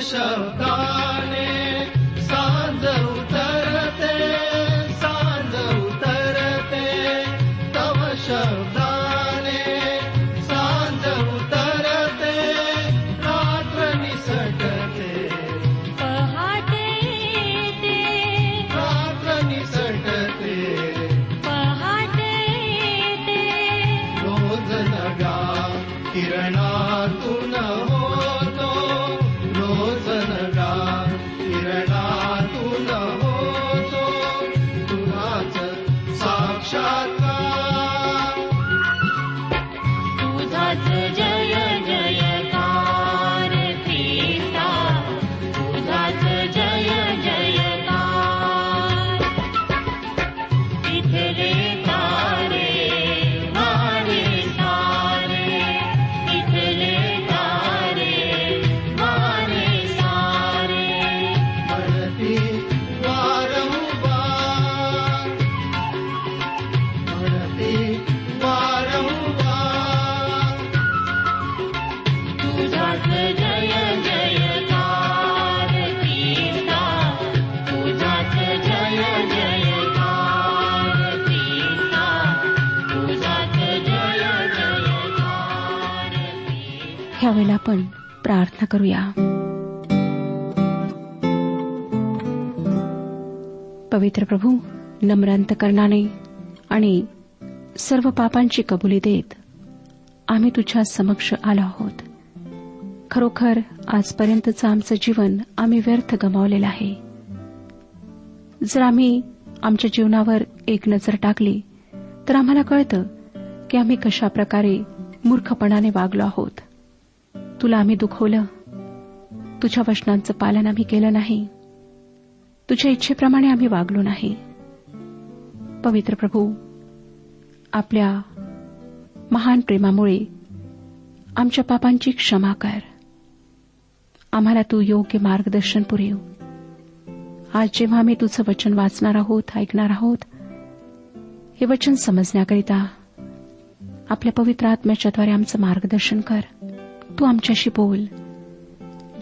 शब्दा वेळेला आपण प्रार्थना करूया. पवित्र प्रभू नम्रांत करणाने आणि सर्व पापांची कबुली देत आम्ही तुझ्या समक्ष आलो आहोत. खरोखर आजपर्यंतचं आमचं जीवन आम्ही व्यर्थ गमावलेलं आहे. जर आम्ही आमच्या जीवनावर एक नजर टाकली तर आम्हाला कळतं की आम्ही कशा प्रकारे मूर्खपणाने वागलो आहोत. तुला आम्ही दुखवलं. तुझ्या वचनांचं पालन आम्ही केलं नाही. तुझ्या इच्छेप्रमाणे आम्ही वागलो नाही. पवित्र प्रभू आपल्या महान प्रेमामुळे आमच्या पापांची क्षमा कर. आम्हाला तू योग्य मार्गदर्शन पुरेव. आज जेव्हा आम्ही तुझं वचन वाचणार आहोत ऐकणार आहोत हे वचन समजण्याकरिता आपल्या पवित्र आत्म्याच्याद्वारे आमचं मार्गदर्शन कर. तू आमच्याशी बोल.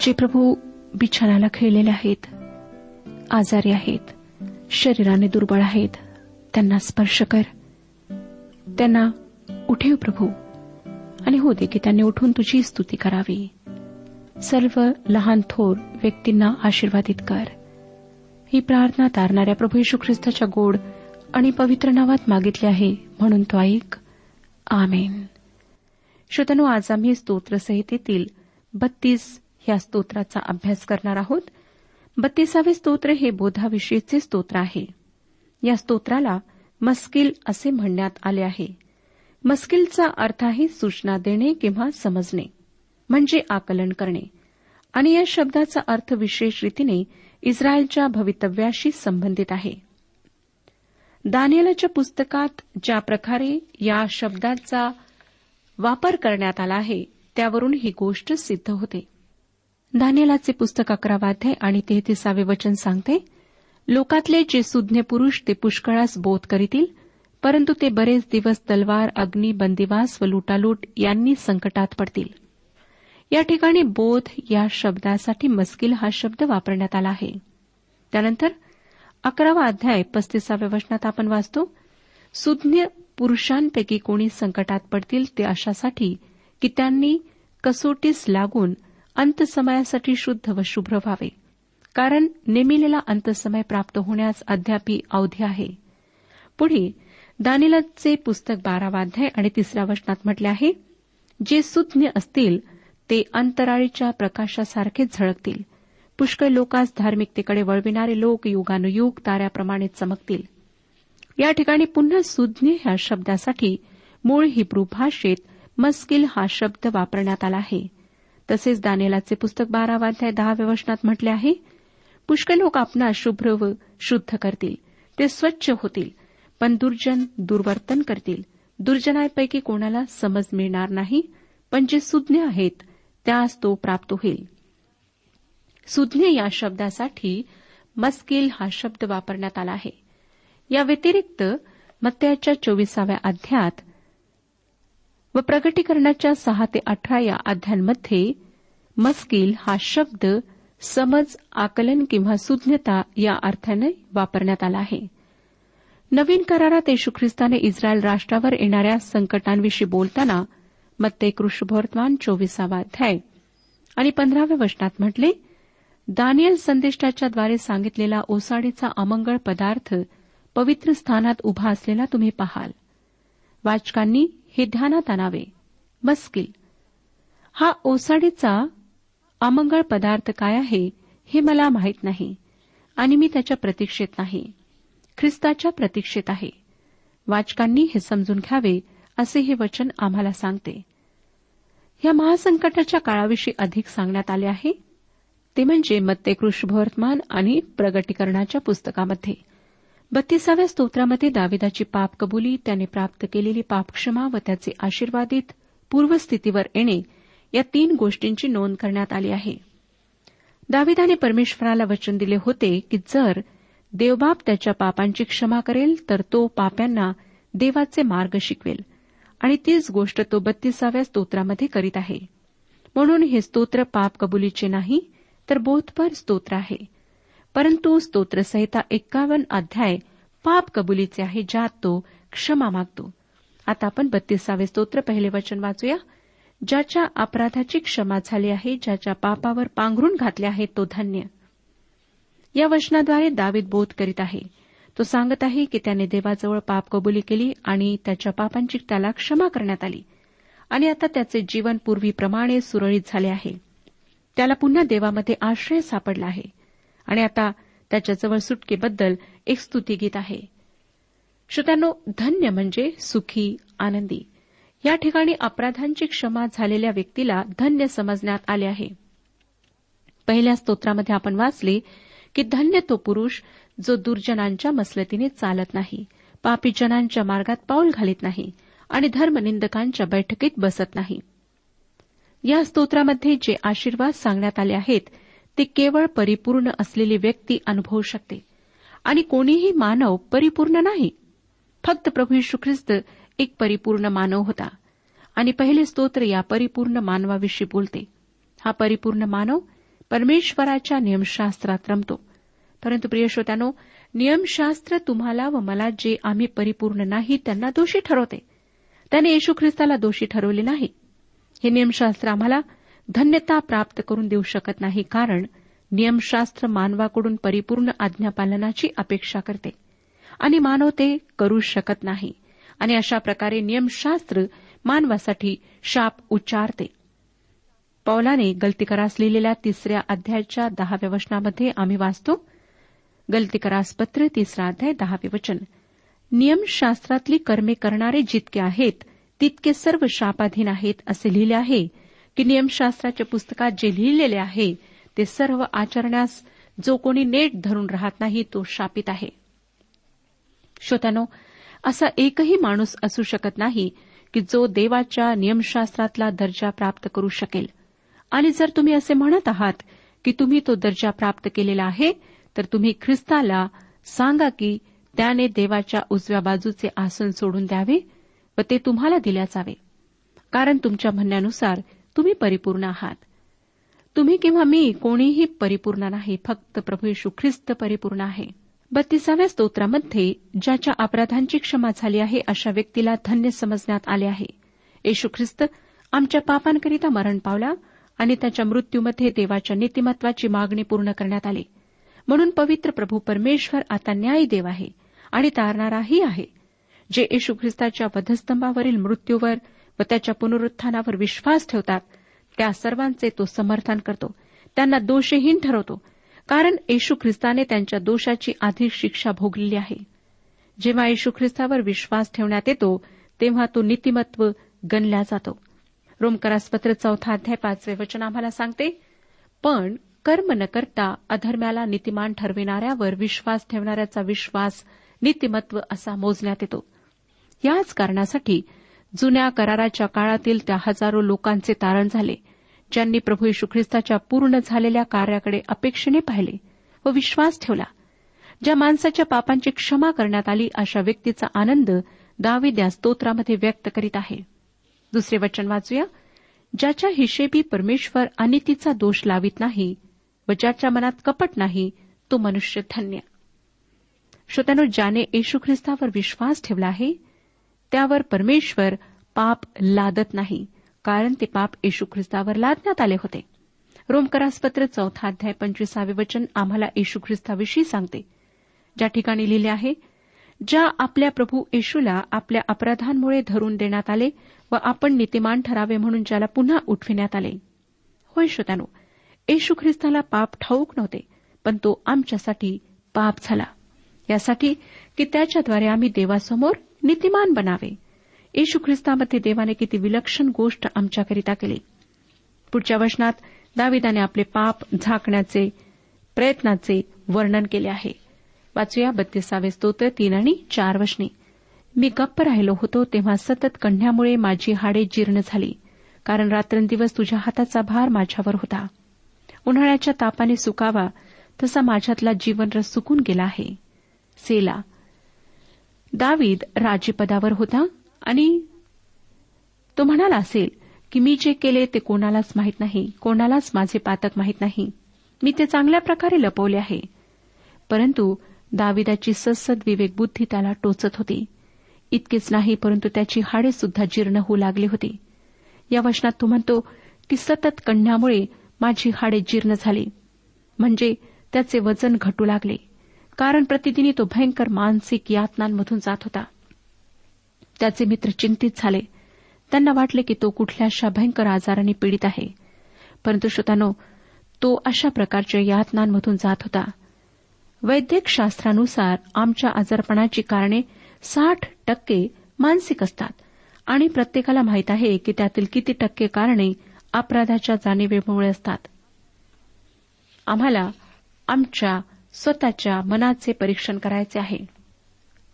जे प्रभू बिछाण्याला खेळलेले आहेत आजारी आहेत शरीराने दुर्बळ आहेत त्यांना स्पर्श कर. त्यांना उठेव प्रभू आणि हो दे की त्यांनी उठून तुझी स्तुती करावी. सर्व लहान थोर व्यक्तींना आशीर्वादित कर. ही प्रार्थना तारणाऱ्या प्रभू येशू ख्रिस्ताच्या गोड आणि पवित्र नावात मागितले आहे म्हणून तो ऐक. आमेन. श्रोतनो आज आम्ही स्तोत्रसंहितेतील बत्तीस ह्या स्तोत्राचा अभ्यास करणार आहोत. बत्तीसावे स्तोत्र हे बोधाविषयीचे स्तोत्र आहे. या स्तोत्राला मस्किल असे म्हणण्यात आले आहे. मस्किलचा अर्थ आहे सूचना देणे किंवा समजणे म्हणजे आकलन करणे. आणि या शब्दाचा अर्थ विशेष रीतीने इस्रायलच्या भवितव्याशी संबंधित आहे. दानियलाच्या पुस्तकात ज्या प्रकारे या शब्दाचा वापर करण्यात आला आहे त्यावरून ही गोष्ट सिद्ध होते. दानियलाचे पुस्तक अकरावाध्याय आणि तेहतीसावे वचन सांगते लोकातले जे सुज्ञ पुरुष ते पुष्कळास बोध करीतील परंतु ते बरेच दिवस तलवार अग्नी बंदिवास व लुटालूट यांनी संकटात पडतील. या ठिकाणी बोध या शब्दासाठी मस्किल हा शब्द वापरण्यात आला आहे. त्यानंतर अकरावा अध्याय पस्तीसाव्या वचनात आपण वाचतो सुज्ञ पुरुषांपैकी कोणी संकटात पडतील ते अशासाठी की त्यांनी कसोटीस लागून अंतसमयासाठी शुद्ध व शुभ्र व्हावे. कारण नेमिलेला अंतसमय प्राप्त होण्यास अद्यापी अवधी आहे. पुढे दानिलाचे पुस्तक बारावाध्याय आणि तिसऱ्या वचनात म्हटले आहे जे सुज्ञ असतील ते अंतराळीच्या प्रकाशासारखे झळकतील. पुष्कळ लोकांस धार्मिकतेकडे वळविणारे लोक युगानुयुग ताऱ्याप्रमाणे चमकतील. या ठिकाणी पुन्हा सुज्ञ ह्या शब्दासाठी मूळ हिब्रू भाषेत मस्किल हा शब्द वापरण्यात आला आहे. तसेच दानेलाचे पुस्तक बारावाध्याय दहाव्या वचनात म्हटले आहे पुष्कळ लोक आपणा शुभ्र व शुद्ध करतील ते स्वच्छ होतील पण दुर्जन दुर्वर्तन करतील. दुर्जनांपैकी कोणाला समज मिळणार नाही पण जे सुज्ञ आहेत त्यास तो प्राप्त होईल. सुज्ञ या शब्दासाठी मस्किल हा शब्द वापरण्यात आला आहे. या व्यतिरिक्त मत्याच्या चोवीसाव्या अध्यात व प्रगटीकरणाच्या सहा ते अठरा या अध्यायांमध्ये मस्किल हा शब्द समज आकलन किंवा सुज्ञता या अर्थाने वापरण्यात आला आहे. नवीन करारात येशू ख्रिस्ताने इस्रायल राष्ट्रावर येणाऱ्या संकटांविषयी बोलताना मत्ते कृष्णभवर्तमान चोवीसावा अध्याय आणि पंधराव्या वचनात म्हटले दानियल संदेष्टाच्याद्वारे सांगितलेला ओसाडीचा अमंगळ पदार्थ पवित्र स्थानात उभा असलेला तुम्ही पाहाल. वाचकांनी हे ध्यानात आणावे. मस्किल हा ओसाडीचा अमंगळ पदार्थ काय आहे हे मला माहीत नाही आणि मी त्याच्या प्रतीक्षेत नाही. ख्रिस्ताच्या प्रतीक्षेत आहे. वाचकांनी हे समजून घ्यावे असे हे वचन आम्हाला सांगते. या महासंकटाच्या काळाविषयी अधिक सांगण्यात आले आहे? ते म्हणजे मत्ते कृष्णवर्तमान आणि प्रगटीकरणाच्या पुस्तकामध्ये. बत्तीसाव्या स्तोत्रामध्ये दाविदाची पाप कबुली त्याने प्राप्त केलेली पापक्षमा व त्याचे आशीर्वादित पूर्वस्थितीवर येणे या तीन गोष्टींची नोंद करण्यात आली आहे. दाविदाने परमेश्वराला वचन दिले होते की जर देवबाप त्याच्या पापांची क्षमा करेल तर तो पाप्यांना देवाचे मार्ग शिकवेल. आणि तीच गोष्ट तो बत्तीसाव्या स्तोत्रामध्ये करीत आहे. म्हणून हे स्तोत्र पाप कबुलीचे नाही तर बोधपर स्तोत्र आहे. परंतु स्तोत्रसहिता एक्कावन्न अध्याय पाप कबुलीचे आहे ज्यात तो क्षमा मागतो. आता आपण बत्तीसावे स्तोत्र पहिले वचन वाचूया. ज्याच्या अपराधाची क्षमा झाली आहे ज्याच्या पापावर पांघरून घातले आहे तो धन्य. या वचनाद्वारे दावीद बोध करीत आहे. तो सांगत आहे की त्याने देवाजवळ पाप कबुली केली आणि त्याच्या पापांची त्याला क्षमा करण्यात आली. आणि आता त्याचे जीवन पूर्वीप्रमाणे सुरळीत झाले आहे. त्याला पुन्हा देवामध्ये आश्रय सापडला आहे. आणि आता त्याच्याजवळ सुटकेबद्दल एक स्तुतीगीत आहे. श्रोत्यानो धन्य म्हणजे सुखी आनंदी. या ठिकाणी अपराधांची क्षमा झालेल्या व्यक्तीला धन्य समजण्यात आले आहे. पहिल्या स्तोत्रामध्ये आपण वाचले की धन्य तो पुरुष जो दुर्जनांच्या मसलतीने चालत नाही पापी जनांच्या मार्गात पाऊल घालीत नाही आणि धर्मनिंदकांच्या बैठकीत बसत नाही. या स्तोत्रामध्ये जे आशीर्वाद सांगण्यात आले आहेत ते केवळ परिपूर्ण असलेली व्यक्ती अनुभवू शकते. आणि कोणीही मानव परिपूर्ण नाही. फक्त प्रभू यशू ख्रिस्त एक परिपूर्ण मानव होता. आणि पहिले स्तोत्र या परिपूर्ण मानवाविषयी बोलते. हा परिपूर्ण मानव परमेश्वराच्या नियमशास्त्रात रमतो. परंतु प्रियश्रोत्यानो नियमशास्त्र तुम्हाला व मला जे आम्ही परिपूर्ण नाही त्यांना दोषी ठरवते. त्याने येशू ख्रिस्ताला दोषी ठरवले नाही. हे नियमशास्त्र आम्हाला धन्यता प्राप्त करून देऊ शकत नाही कारण नियमशास्त्र मानवाकडून परिपूर्ण आज्ञापालनाची अपेक्षा करते. आणि मानव ते करू शकत नाही. आणि अशा प्रकारे नियमशास्त्र मानवासाठी शाप उच्चारते. पौलाने गलतीकरास लिहिलेल्या तिसऱ्या अध्यायाच्या दहाव्या वचनामध्ये आम्ही वाचतो गलतीकरासपत्र तिसरा अध्याय दहावे वचन नियमशास्त्रातली कर्मे करणारे जितके आहेत तितके सर्व शापाधीन आहेत असे लिहिले आहे. की नियमशास्त्राच्या पुस्तकात जे लिहिलेले आहे ते सर्व आचरण्यास जो कोणी नेट धरून राहत नाही तो शापित आहे. श्रोत्यानो असा एकही माणूस असू शकत नाही की जो देवाच्या नियमशास्त्रातला दर्जा प्राप्त करू शकेल. आणि जर तुम्ही असे म्हणत आहात की तुम्ही तो दर्जा प्राप्त केलेला आहे तर तुम्ही ख्रिस्ताला सांगा की त्याने देवाच्या उजव्या बाजूचे आसन सोडून द्यावे व ते तुम्हाला दिल्या जावे. कारण तुमच्या म्हणण्यानुसार तुम्ही परिपूर्ण आहात. तुम्ही किंवा मी कोणीही परिपूर्ण नाही फक्त प्रभू यशू ख्रिस्त परिपूर्ण आहे. बत्तीसाव्या स्तोत्रामध्ये ज्याच्या अपराधांची क्षमा झाली आहे अशा व्यक्तीला धन्य समजण्यात आले आहे. येशू ख्रिस्त आमच्या पापांकरिता मरण पावला आणि त्याच्या मृत्यूमध्ये देवाच्या नीतिमत्वाची मागणी पूर्ण करण्यात आली. म्हणून पवित्र प्रभू परमेश्वर आता न्याय देव आहे आणि तारणाराही आहे. जे येशू ख्रिस्ताच्या वधस्तंभावरील मृत्यूवर व त्याच्या पुनरुत्थानावर विश्वास ठेवतात. त्या सर्वांचे तो समर्थन करतो. त्यांना दोषहीन ठरवतो. कारण येशू ख्रिस्ताने त्यांच्या दोषाची आधी शिक्षा भोगलेली आहे. जेव्हा येशू ख्रिस्तावर विश्वास ठेवण्यात येतो तेव्हा तो नीतिमत्व गणला जातो. रोमकरासपत्र चौथा अध्याय पाचवे वचन आम्हाला सांगते पण कर्म न करता अधर्म्याला नीतिमान ठरविणाऱ्यावर विश्वास ठेवणाऱ्याचा विश्वास नीतिमत्व असा मोजण्यात येतो. याच कारणासाठी जुन्या कराराच्या काळातील त्या हजारो लोकांचे तारण झाले ज्यांनी प्रभू यशू ख्रिस्ताच्या पूर्ण झालेल्या कार्याकडे अपेक्षेने पाहिले व विश्वास ठेवला ज्या माणसाच्या पापांची क्षमा करण्यात आली अशा व्यक्तीचा आनंद दावीद या स्तोत्रामध्ये व्यक्त करीत आहे. दुसरे वचन वाचूया. ज्याच्या हिशेबी परमेश्वर अनितीचा दोष लावित नाही व ज्याच्या मनात कपट नाही तो मनुष्य धन्य श्रोत्यानो ज्याने येशू ख्रिस्तावर विश्वास ठेवला आहे त्यावर परमेश्वर पाप लादत नाही कारण ते पाप येशू ख्रिस्तावर लादण्यात आले होते. रोमकरासपत्र चौथा अध्याय पंचवीसावे वचन आम्हाला येशू ख्रिस्ताविषयी सांगते. ज्या ठिकाणी लिहिले आहे ज्या आपल्या प्रभू येशूला आपल्या अपराधांमुळे धरून देण्यात आले व आपण नीतिमान ठरावे म्हणून ज्याला पुन्हा उठविण्यात आले. होय श्रोत्यानो येशू ख्रिस्ताला पाप ठाऊक नव्हते पण तो आमच्यासाठी पाप झाला. यासाठी की त्याच्याद्वारे आम्ही देवासमोर नीतिमान बनावे. येशू ख्रिस्तामध्ये देवाने किती विलक्षण गोष्ट आमच्याकरिता केली. पुढच्या वचनात दाविदाने आपले पाप झाकण्याचे प्रयत्नाचे वर्णन केले आहे. वाचूया बत्तीसावे स्तोत्र तीन आणि चार वचने. मी गप्प राहिलो होतो तेव्हा सतत कण्ह्यामुळे माझी हाडे जीर्ण झाली कारण रात्रंदिवस तुझ्या हाताचा भार माझ्यावर होता. उन्हाळ्याच्या तापाने सुकावा तसा माझ्यातला जीवनरस सुकून गेला आहे. सेला दावीद राज्यपदावर होता आणि तो म्हणाला असेल की मी जे केले ते कोणालाच माहीत नाही कोणालाच माझे पातक माहीत नाही. मी ते चांगल्या प्रकारे लपवले आहे. परंतु दाविदाची ससद विवेकबुद्धी त्याला टोचत होती. इतकेच नाही परंतु त्याची हाडे सुद्धा जीर्ण होऊ लागली होती. या वचनात तो म्हणतो की सतत कण्यामुळे माझी हाडे जीर्ण झाली. म्हणजे त्याचे वजन घटू लागले. कारण प्रतिदिनी तो भयंकर मानसिक यातनांमधून जात होता. त्याचे मित्र चिंतित झाले. त्यांना वाटले की तो कुठल्याशा भयंकर आजाराने पीडित आहे. परंतु श्रोतानो तो अशा प्रकारच्या यातनांमधून जात होता. वैद्यक शास्त्रानुसार आमच्या आजारपणाची कारणे साठ टक्के मानसिक असतात. आणि प्रत्येकाला माहीत आहे की त्यातील किती टक्के कारणे अपराधाच्या जाणीवेमुळे असतात. आम्हाला आमच्या स्वतःच्या मनाचे परीक्षण करायचे आहे.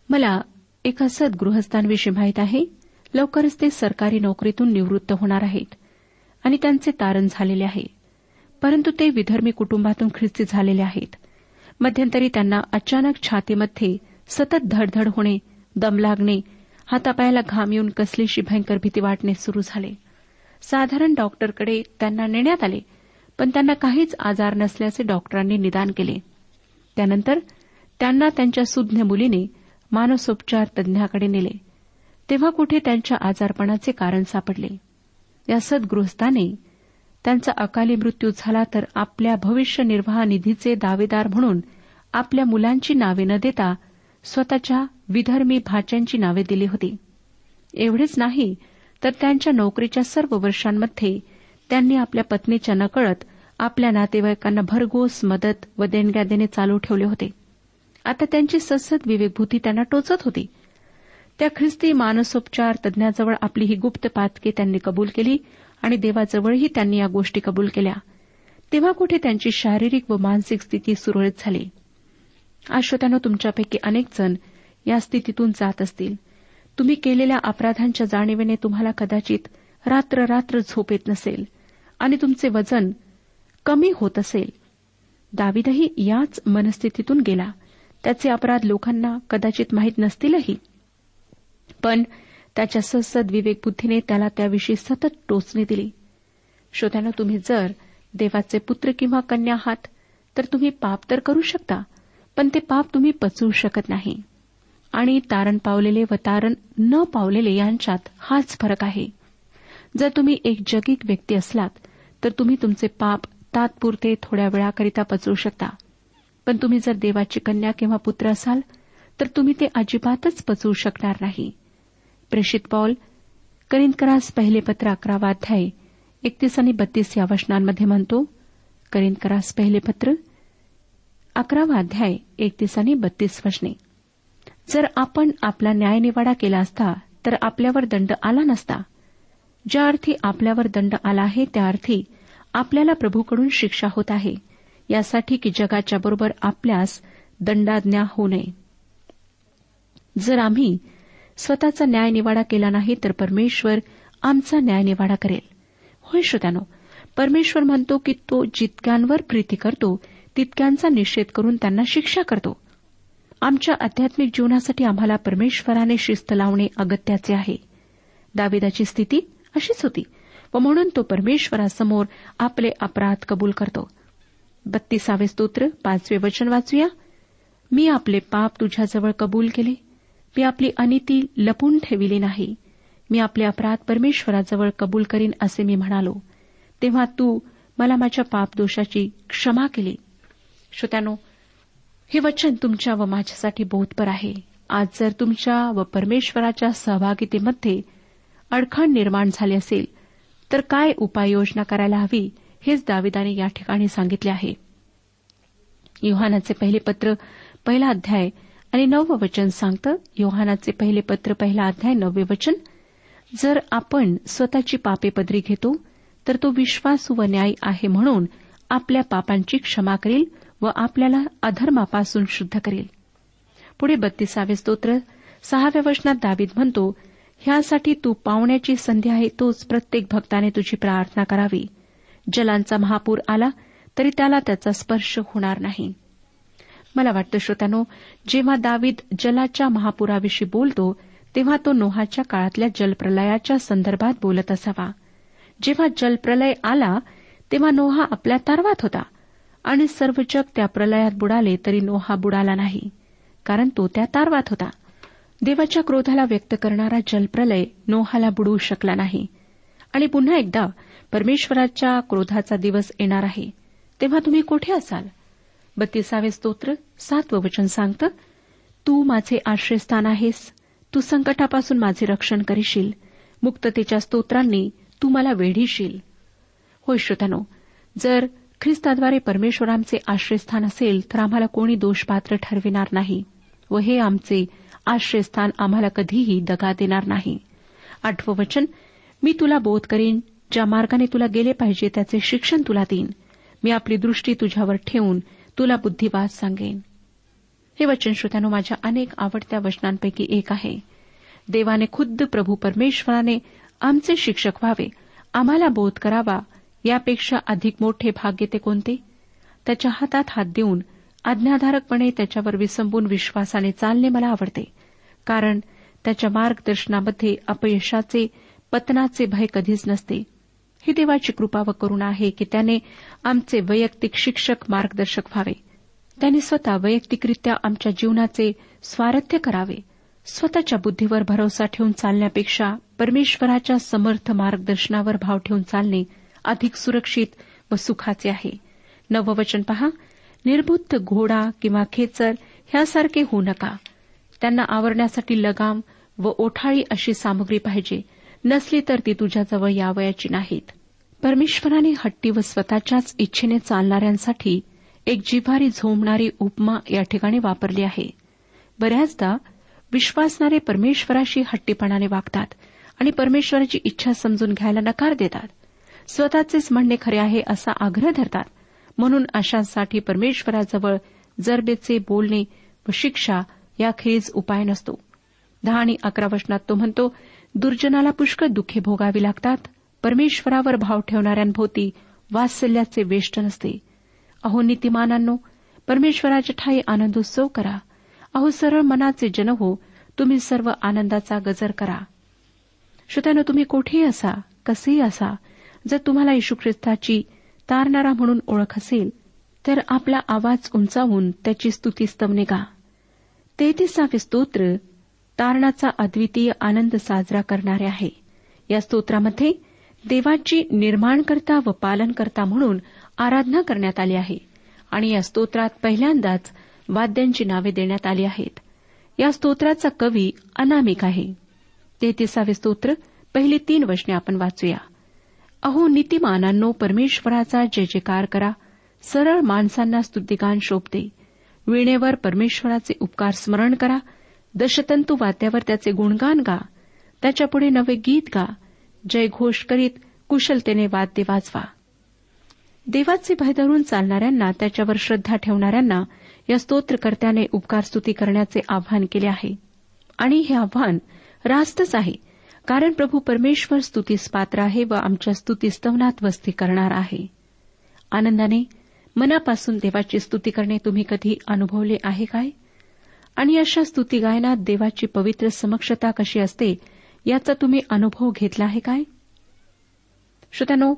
मला एका सद्गृहस्थांविषयी माहीत आहे. लवकरच ते सरकारी नोकरीतून निवृत्त होणार आहेत आणि त्यांचे तारण झालेले आहे. परंतु ते विधर्मी कुटुंबातून ख्रिस्ती झालेले आहेत. मध्यंतरी त्यांना अचानक छातीमध्ये सतत धडधड होणे दम लागणे हातापायाला घाम येऊन कसलीशी भयंकर भीती वाटणे सुरू झाले. साधारण डॉक्टरकडे त्यांना नेण्यात आले पण त्यांना काहीच आजार नसल्याचे डॉक्टरांनी निदान केले. त्यानंतर त्यांना त्यांच्या सुज्ञ मुलीने मानसोपचार तज्ञाकडे नेले. तेव्हा कुठे त्यांच्या आजारपणाचे कारण सापडले. या सद्गृहस्थाने त्यांचा अकाली मृत्यू झाला तर आपल्या भविष्य निर्वाह निधीचे दावेदार म्हणून आपल्या मुलांची नावे न देता स्वतःच्या विधर्मी भाच्यांची नावे दिली होती. एवढेच नाही तर त्यांच्या नोकरीच्या सर्व वर्षांमध्ये त्यांनी आपल्या पत्नीच्या नकळत आपल्या नातेवाईकांना भरघोस मदत व देणग्या देणे चालू ठेवले होते. आता त्यांची ससद विवेकभूती त्यांना टोचत होती. त्या ख्रिस्ती मानसोपचार तज्ञाजवळ आपली ही गुप्त पातके त्यांनी कबूल केली आणि देवाजवळही त्यांनी या गोष्टी कबूल केल्या. तेव्हा कुठे त्यांची शारीरिक व मानसिक स्थिती सुरळीत झाली? आश्रोत्यानं तुमच्यापैकी अनेक जण या स्थितीतून जात असतील. तुम्ही केलेल्या अपराधांच्या जाणीवेने तुम्हाला कदाचित रात्र रात्र झोप येत नसेल आणि तुमचे वजन कमी होत असेल. दावीदही याच मनस्थितीतून गेला. त्याचे अपराध लोकांना कदाचित माहीत नसतीलही. पण त्याच्या ससद विवेकबुद्धीने त्याला त्याविषयी सतत टोचणी दिली. श्रोत्यानं तुम्ही जर देवाचे पुत्र किंवा कन्या आहात तर तुम्ही पाप तर करू शकता पण ते पाप तुम्ही पचवू शकत नाही. आणि तारण पावलेले व तारण न पावलेले यांच्यात हाच फरक आहे. जर तुम्ही एक जगिक व्यक्ती असलात तर तुम्ही तुमचे पाप तात्पुरते थोड्या वेळाकरिता पचवू शकता. पण तुम्ही जर देवाची कन्या किंवा पुत्र असाल तर तुम्ही ते अजिबातच पचवू शकणार नाही. प्रेषित पॉल करिंदकरास पहिले पत्र अकरावा अध्याय एकतीस आणि बत्तीस या वचनांमध्ये म्हणतो करिंदकरास पहिले पत्र अकरावा अध्याय एकतीस आणि बत्तीस वचने. जर आपण आपला न्यायनिवाडा केला असता तर आपल्यावर दंड आला नसता. ज्या अर्थी आपल्यावर दंड आला आहे त्या अर्थी आपल्याला प्रभूकडून शिक्षा होत आहे. यासाठी की जगाच्या बरोबर आपल्यास दंडाज्ञा होऊ नये. जर आम्ही स्वतःचा न्यायनिवाडा केला नाही तर परमेश्वर आमचा न्यायनिवाडा करेल. होय श्रोत्यानो परमेश्वर म्हणतो की तो जितक्यांवर प्रीती करतो तितक्यांचा निषेध करून त्यांना शिक्षा करतो. आमच्या आध्यात्मिक जीवनासाठी आम्हाला परमेश्वराने शिस्त लावणे अगत्याचे आहे. दावेदाची स्थिती अशीच होती. व म्हणून तो परमेश्वरासमोर आपले अपराध कबूल करतो. बत्तीसावे स्तोत्र पाचवे वचन वाचूया. मी आपले पाप तुझ्याजवळ कबूल केले. मी आपली अनिती लपून ठेविली नाही. मी आपले अपराध परमेश्वराजवळ कबूल करीन असे मी म्हणालो. तेव्हा तू मला माझ्या पापदोषाची क्षमा केली. श्रोत्यानो हे वचन तुमच्या व माझ्यासाठी बोधपर आहे. आज जर तुमच्या व परमेश्वराच्या सहभागितेमध्ये अडखण निर्माण झाले असेल तर काय उपाययोजना करायला हवी हेच दाविदाने या ठिकाणी सांगितले आहे. योहानाचे पहिले पत्र पहिला अध्याय आणि नववं वचन सांगतं योहानाचे पहिले पत्र पहिला अध्याय नववे वचन जर आपण स्वतःची पापे पदरी घेतो तर तो विश्वासू व न्याय आहे म्हणून आपल्या पापांची क्षमा करेल व आपल्याला अधर्मापासून शुद्ध करेल. पुढे बत्तीसावे स्तोत्र सहाव्या वचनात दावीद म्हणतो ह्यासाठी तू पावण्याची संधी आहे तोच प्रत्येक भक्ताने तुझी प्रार्थना करावी. जलांचा महापूर आला तरी त्याला त्याचा स्पर्श होणार नाही. मला वाटतं श्रोत्यानो जेव्हा दावीद जलाच्या महापुराविषयी बोलतो तेव्हा तो नोहाच्या काळातल्या जलप्रलयाच्या संदर्भात बोलत असावा. जेव्हा जलप्रलय आला तेव्हा नोहा आपल्या तारवात होता आणि सर्व जग त्या प्रलयात बुडाले तरी नोहा बुडाला नाही कारण तो त्या तारवात होता. देवाच्या क्रोधाला व्यक्त करणारा जलप्रलय नोहाला बुडवू शकला नाही. आणि पुन्हा एकदा परमेश्वराच्या क्रोधाचा दिवस येणार आहे. तेव्हा तुम्ही कोठे असाल? बत्तीसावे स्तोत्र सातवं वचन सांगतं तू माझे आश्रयस्थान आहेस. तू संकटापासून माझे रक्षण करीशील. मुक्ततेच्या स्तोत्रांनी तू मला वेढीशील. होय श्रोतानो जर ख्रिस्ताद्वारे परमेश्वरांचे आश्रयस्थान असेल तर आम्हाला कोणी दोषपात्र ठरविणार नाही. व हे आमचे आश्रयस्थान आम्हाला कधीही दगा देणार नाही. आठवं वचन मी तुला बोध करीन ज्या मार्गाने तुला गेले पाहिजे त्याचे शिक्षण तुला देईन. मी आपली दृष्टी तुझ्यावर ठेवून तुला बुद्धिवाद सांगेन. हे वचन श्रोत्यानो माझ्या अनेक आवडत्या वचनांपैकी एक आहे. देवाने खुद्द प्रभू परमेश्वराने आमचे शिक्षक व्हावे आम्हाला बोध करावा यापेक्षा अधिक मोठे भाग्य ते कोणते? त्याच्या हातात हात देऊन आज्ञाधारकपणे त्याच्यावर विसंबून विश्वासाने चालणे मला आवडते. कारण त्याच्या मार्गदर्शनामध्ये अपयशाचे पतनाचे भय कधीच नसते. ही देवाची कृपा व करुणा आहे की त्याने आमचे वैयक्तिक शिक्षक मार्गदर्शक व्हावे. त्यांनी स्वतः वैयक्तिकरित्या आमच्या जीवनाचे स्वारथ्य करावे. स्वतःच्या बुद्धीवर भरोसा ठेवून चालण्यापेक्षा परमेश्वराच्या समर्थ मार्गदर्शनावर भाव ठेवून चालणे अधिक सुरक्षित व सुखाचे आहे. नववचन पहा. निर्बुद्ध घोडा किंवा खेचर ह्यासारखे होऊ नका. त्यांना आवरण्यासाठी लगाम व ओठाळी अशी सामग्री पाहिजे. नसली तर ती तुझ्याजवळ यावयाची नाहीत. परमेश्वराने हट्टी व स्वतःच्याच इच्छेने चालणाऱ्यांसाठी एक जिव्हारी झोंबणारी उपमा या ठिकाणी वापरली आहे. बऱ्याचदा विश्वासणारे परमेश्वराशी हट्टीपणाने वागतात आणि परमेश्वराची इच्छा समजून घ्यायला नकार देतात. स्वतःचेच म्हणणे खरे आहे असा आग्रह धरतात. म्हणून अशांसाठी परमेश्वराजवळ जरबेचे बोलणे व शिक्षा याखेरीज उपाय नसतो. दहा आणि अकरा वचनात तो म्हणतो दुर्जनाला पुष्कळ दुःखे भोगावी लागतात. परमेश्वरावर भाव ठेवणाऱ्यांभोवती वात्सल्याचे वेष्ट नसते. अहो नीतिमानांनो परमेश्वराच्या ठाई आनंदोत्सव करा. अहो सरळ मनाचे जन हो तुम्ही सर्व आनंदाचा गजर करा. श्रोत्यानं तुम्ही कोठेही असा कसेही असा जर तुम्हाला येशू ख्रिस्ताची तारणारा म्हणून ओळख असेल तर आपला आवाज उंचावून त्याची स्तुती स्तवने गा. तेहतीसावे स्तोत्र तारणाचा अद्वितीय आनंद साजरा करणारे आहे. या स्तोत्रामध्ये देवाची निर्माणकर्ता व पालनकर्ता म्हणून आराधना करण्यात आली आहे आणि या स्तोत्रात पहिल्यांदाच वाद्यांची नावे देण्यात आली आहेत. या स्तोत्राचा कवी अनामिक आहे. तेहतीसावे स्तोत्र पहिली तीन वचने आपण वाचूया. अहो नीतिमानांनो परमेश्वराचा जय जयकार करा. सरळ माणसांना स्तुतिगान शोभते. वीणेवर परमेश्वराचे उपकार स्मरण करा. दशतंतू वाद्यावर त्याचे गुणगान गा. त्याच्यापुढे नवे गीत गा. जयघोष करीत कुशलतेने वाद्य वाजवा. देवाचे भय धरून चालणाऱ्यांना त्याच्यावर श्रद्धा ठेवणाऱ्यांना या स्तोत्रकर्त्याने उपकार स्तुती करण्याचे आव्हान केले आहे. आणि हे आव्हान रास्तच आहे. कारण प्रभू परमेश्वर स्तुतीस पात्र आहे व आमच्या स्तुतीस्तवनात वस्ती करणार आहे. आनंदाने मनापासून देवाची स्तुती करणे तुम्ही कधी अनुभवले आहे काय? आणि अशा स्तुती गायनात देवाची पवित्र समक्षता कशी असते याचा तुम्ही अनुभव घेतला आहे काय? श्रोत्यानो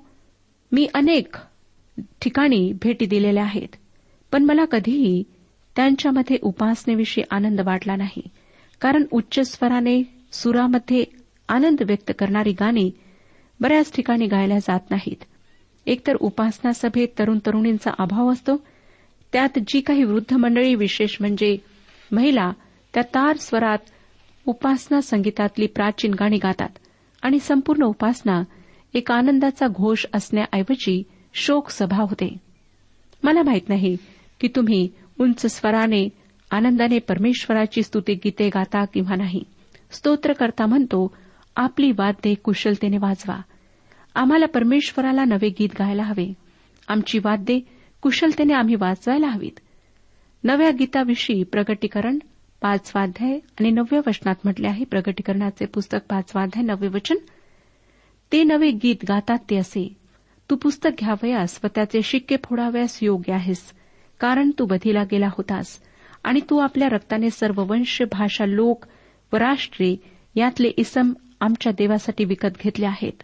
मी अनेक ठिकाणी भेटी दिलेल्या आहेत पण मला कधीही त्यांच्यामध्ये उपासनेविषयी आनंद वाटला नाही कारण उच्च स्वराने सुरामध्ये आनंद व्यक्त करणारी गाणी बऱ्याच ठिकाणी गायल्या जात नाहीत. एकतर उपासना सभेत तरुण तरुणींचा अभाव असतो त्यात जी काही वृद्ध मंडळी विशेष म्हणजे महिला त्या तार स्वरात उपासना संगीतातली प्राचीन गाणी गातात आणि संपूर्ण उपासना एक आनंदाचा घोष असण्याऐवजी शोक सभा होते. मला माहीत नाही की तुम्ही उंच स्वराने आनंदाने परमेश्वराची स्तुती गीते गाता किंवा नाही. स्तोत्रकर्ता म्हणतो आपली वाद्ये कुशलतेने वाजवा. आम्हाला परमेश्वराला नवे गीत गायला हवे. आमची वाद्ये कुशलतेने आम्ही वाजवायला हवीत. नव्या गीताविषयी प्रगटीकरण पाचवाध्याय आणि नवव्या वचनात म्हटले आहे प्रगटीकरणाचे पुस्तक पाचवाध्याय नववे वचन. ते नवे गीत गातात ते असे तू पुस्तक घ्यावयास व त्याचे शिक्के फोडावयास योग्य आहेस कारण तू बधीला गेला होतास. आणि तू आपल्या रक्ताने सर्व वंश भाषा लोक व राष्ट्रे यातले इसम आमच्या देवासाठी विकत घेतले आहेत.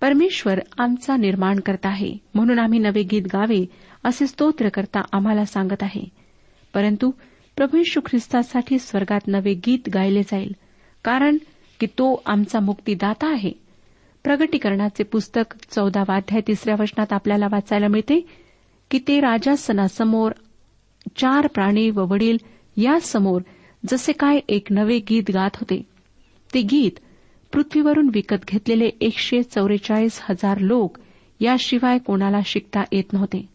परमेश्वर आमचा निर्माण करत आहे म्हणून आम्ही नवे गीत गावे असे स्तोत्र करता आम्हाला सांगत आहे. परंतु प्रभू यशू ख्रिस्तासाठी स्वर्गात नवे गीत गायले जाईल कारण की तो आमचा मुक्तीदाता आहे. प्रगटीकरणाचे पुस्तक चौदावाध्याय तिसऱ्या वचनात आपल्याला वाचायला मिळते की ते राजासनासमोर चार प्राणी व वडील यासमोर जसे काय एक नवे गीत गात होते. ते गीत पृथ्वीवरून विकत घेतलेले एकशे चौवेचाळीस हजार लोक याशिवाय कोणाला शिकता येत नव्हते.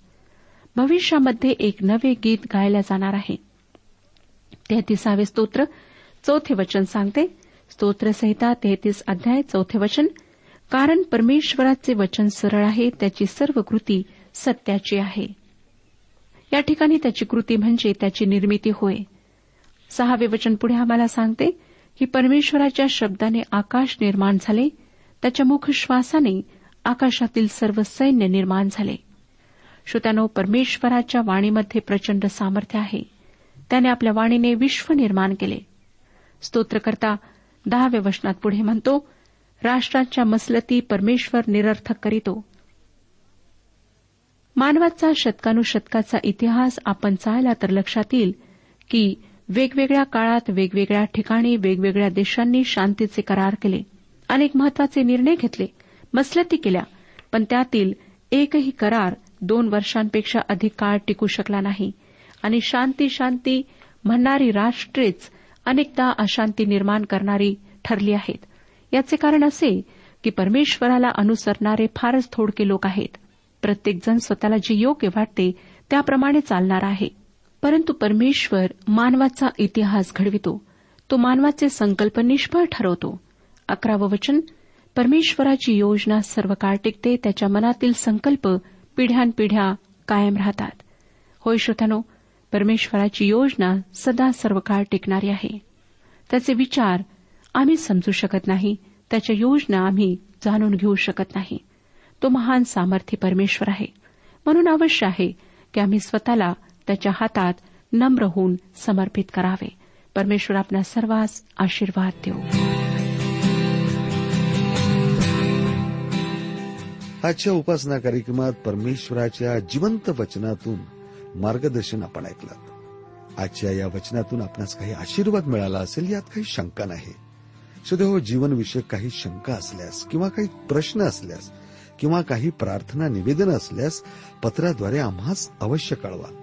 भविष्यामध्ये एक नवे गीत गायला जाणार आहे. तेहतीसावे स्तोत्र चौथे वचन सांगते. स्तोत्रसहिता तेहतीस अध्याय चौथे वचन. कारण परमेश्वराचे वचन सरळ आहे त्याची सर्व कृती सत्याची आहे. या ठिकाणी त्याची कृती म्हणजे त्याची निर्मिती होय. सहावे वचन पुढे आम्हाला सांगते. की परमेश्वराच्या शब्दाने आकाश निर्माण झाले त्याच्या मुख श्वासाने आकाशातील सर्व सैन्य निर्माण झाले. श्रोत्यानो परमेश्वराच्या वाणीमध्ये प्रचंड सामर्थ्य आहे. त्याने आपल्या वाणीने विश्व निर्माण केले. स्तोत्रकर्ता दहाव्या वचनात पुढे म्हणतो राष्ट्राच्या मसलती परमेश्वर निरर्थक करीतो. मानवाचा शतकानुशतकाचा इतिहास आपण चालला तर लक्षात येईल की वेगवेगळ्या काळात वेगवेगळ्या ठिकाणी वेगवेगळ्या देशांनी शांतीचे करार केले. अनेक महत्त्वाचे निर्णय घेतले. मसलती केल्या. पण त्यातील एकही करार दोन वर्षांपेक्षा अधिक काळ टिकू शकला नाही. आणि शांती शांती म्हणणारी राष्ट्रेच अनेकदा अशांती निर्माण करणारी ठरली आहेत. याचे कारण असे की परमेश्वराला अनुसरणारे फारच थोडके लोक आहेत. प्रत्येकजण स्वतःला जे योग्य वाटते त्याप्रमाणे चालणार आहे. परंतु परमेश्वर मानवाचा इतिहास घडवितो. तो मानवाचे संकल्प निष्फळ ठरवतो. अकरावं वचन परमेश्वराची योजना सर्व काळ टिकते त्याच्या मनातील संकल्प पिढ्यानपिढ्या कायम राहतात. होय श्रोत्यानो परमेश्वराची योजना सदा सर्व काळ टिकणारी आहे. त्याचे विचार आम्ही समजू शकत नाही त्याच्या योजना आम्ही जाणून घेऊ शकत नाही. तो महान सामर्थ्य परमेश्वर आहे. म्हणून अवश्य आहे की आम्ही स्वतःला त्याच्या हातात नम्र होऊन समर्पित करावे. परमेश्वर आपल्या सर्वांस आशीर्वाद देऊ. आजच्या उपासना कार्यक्रमात परमेश्वराच्या जिवंत वचनातून मार्गदर्शन आपण ऐकलं. आजच्या या वचनातून आपणास काही आशीर्वाद मिळाला असेल यात काही शंका नाही. सध्या जीवनविषयक काही शंका असल्यास किंवा काही प्रश्न असल्यास किंवा काही प्रार्थना निवेदन असल्यास पत्राद्वारे आम्हास अवश्य कळवा.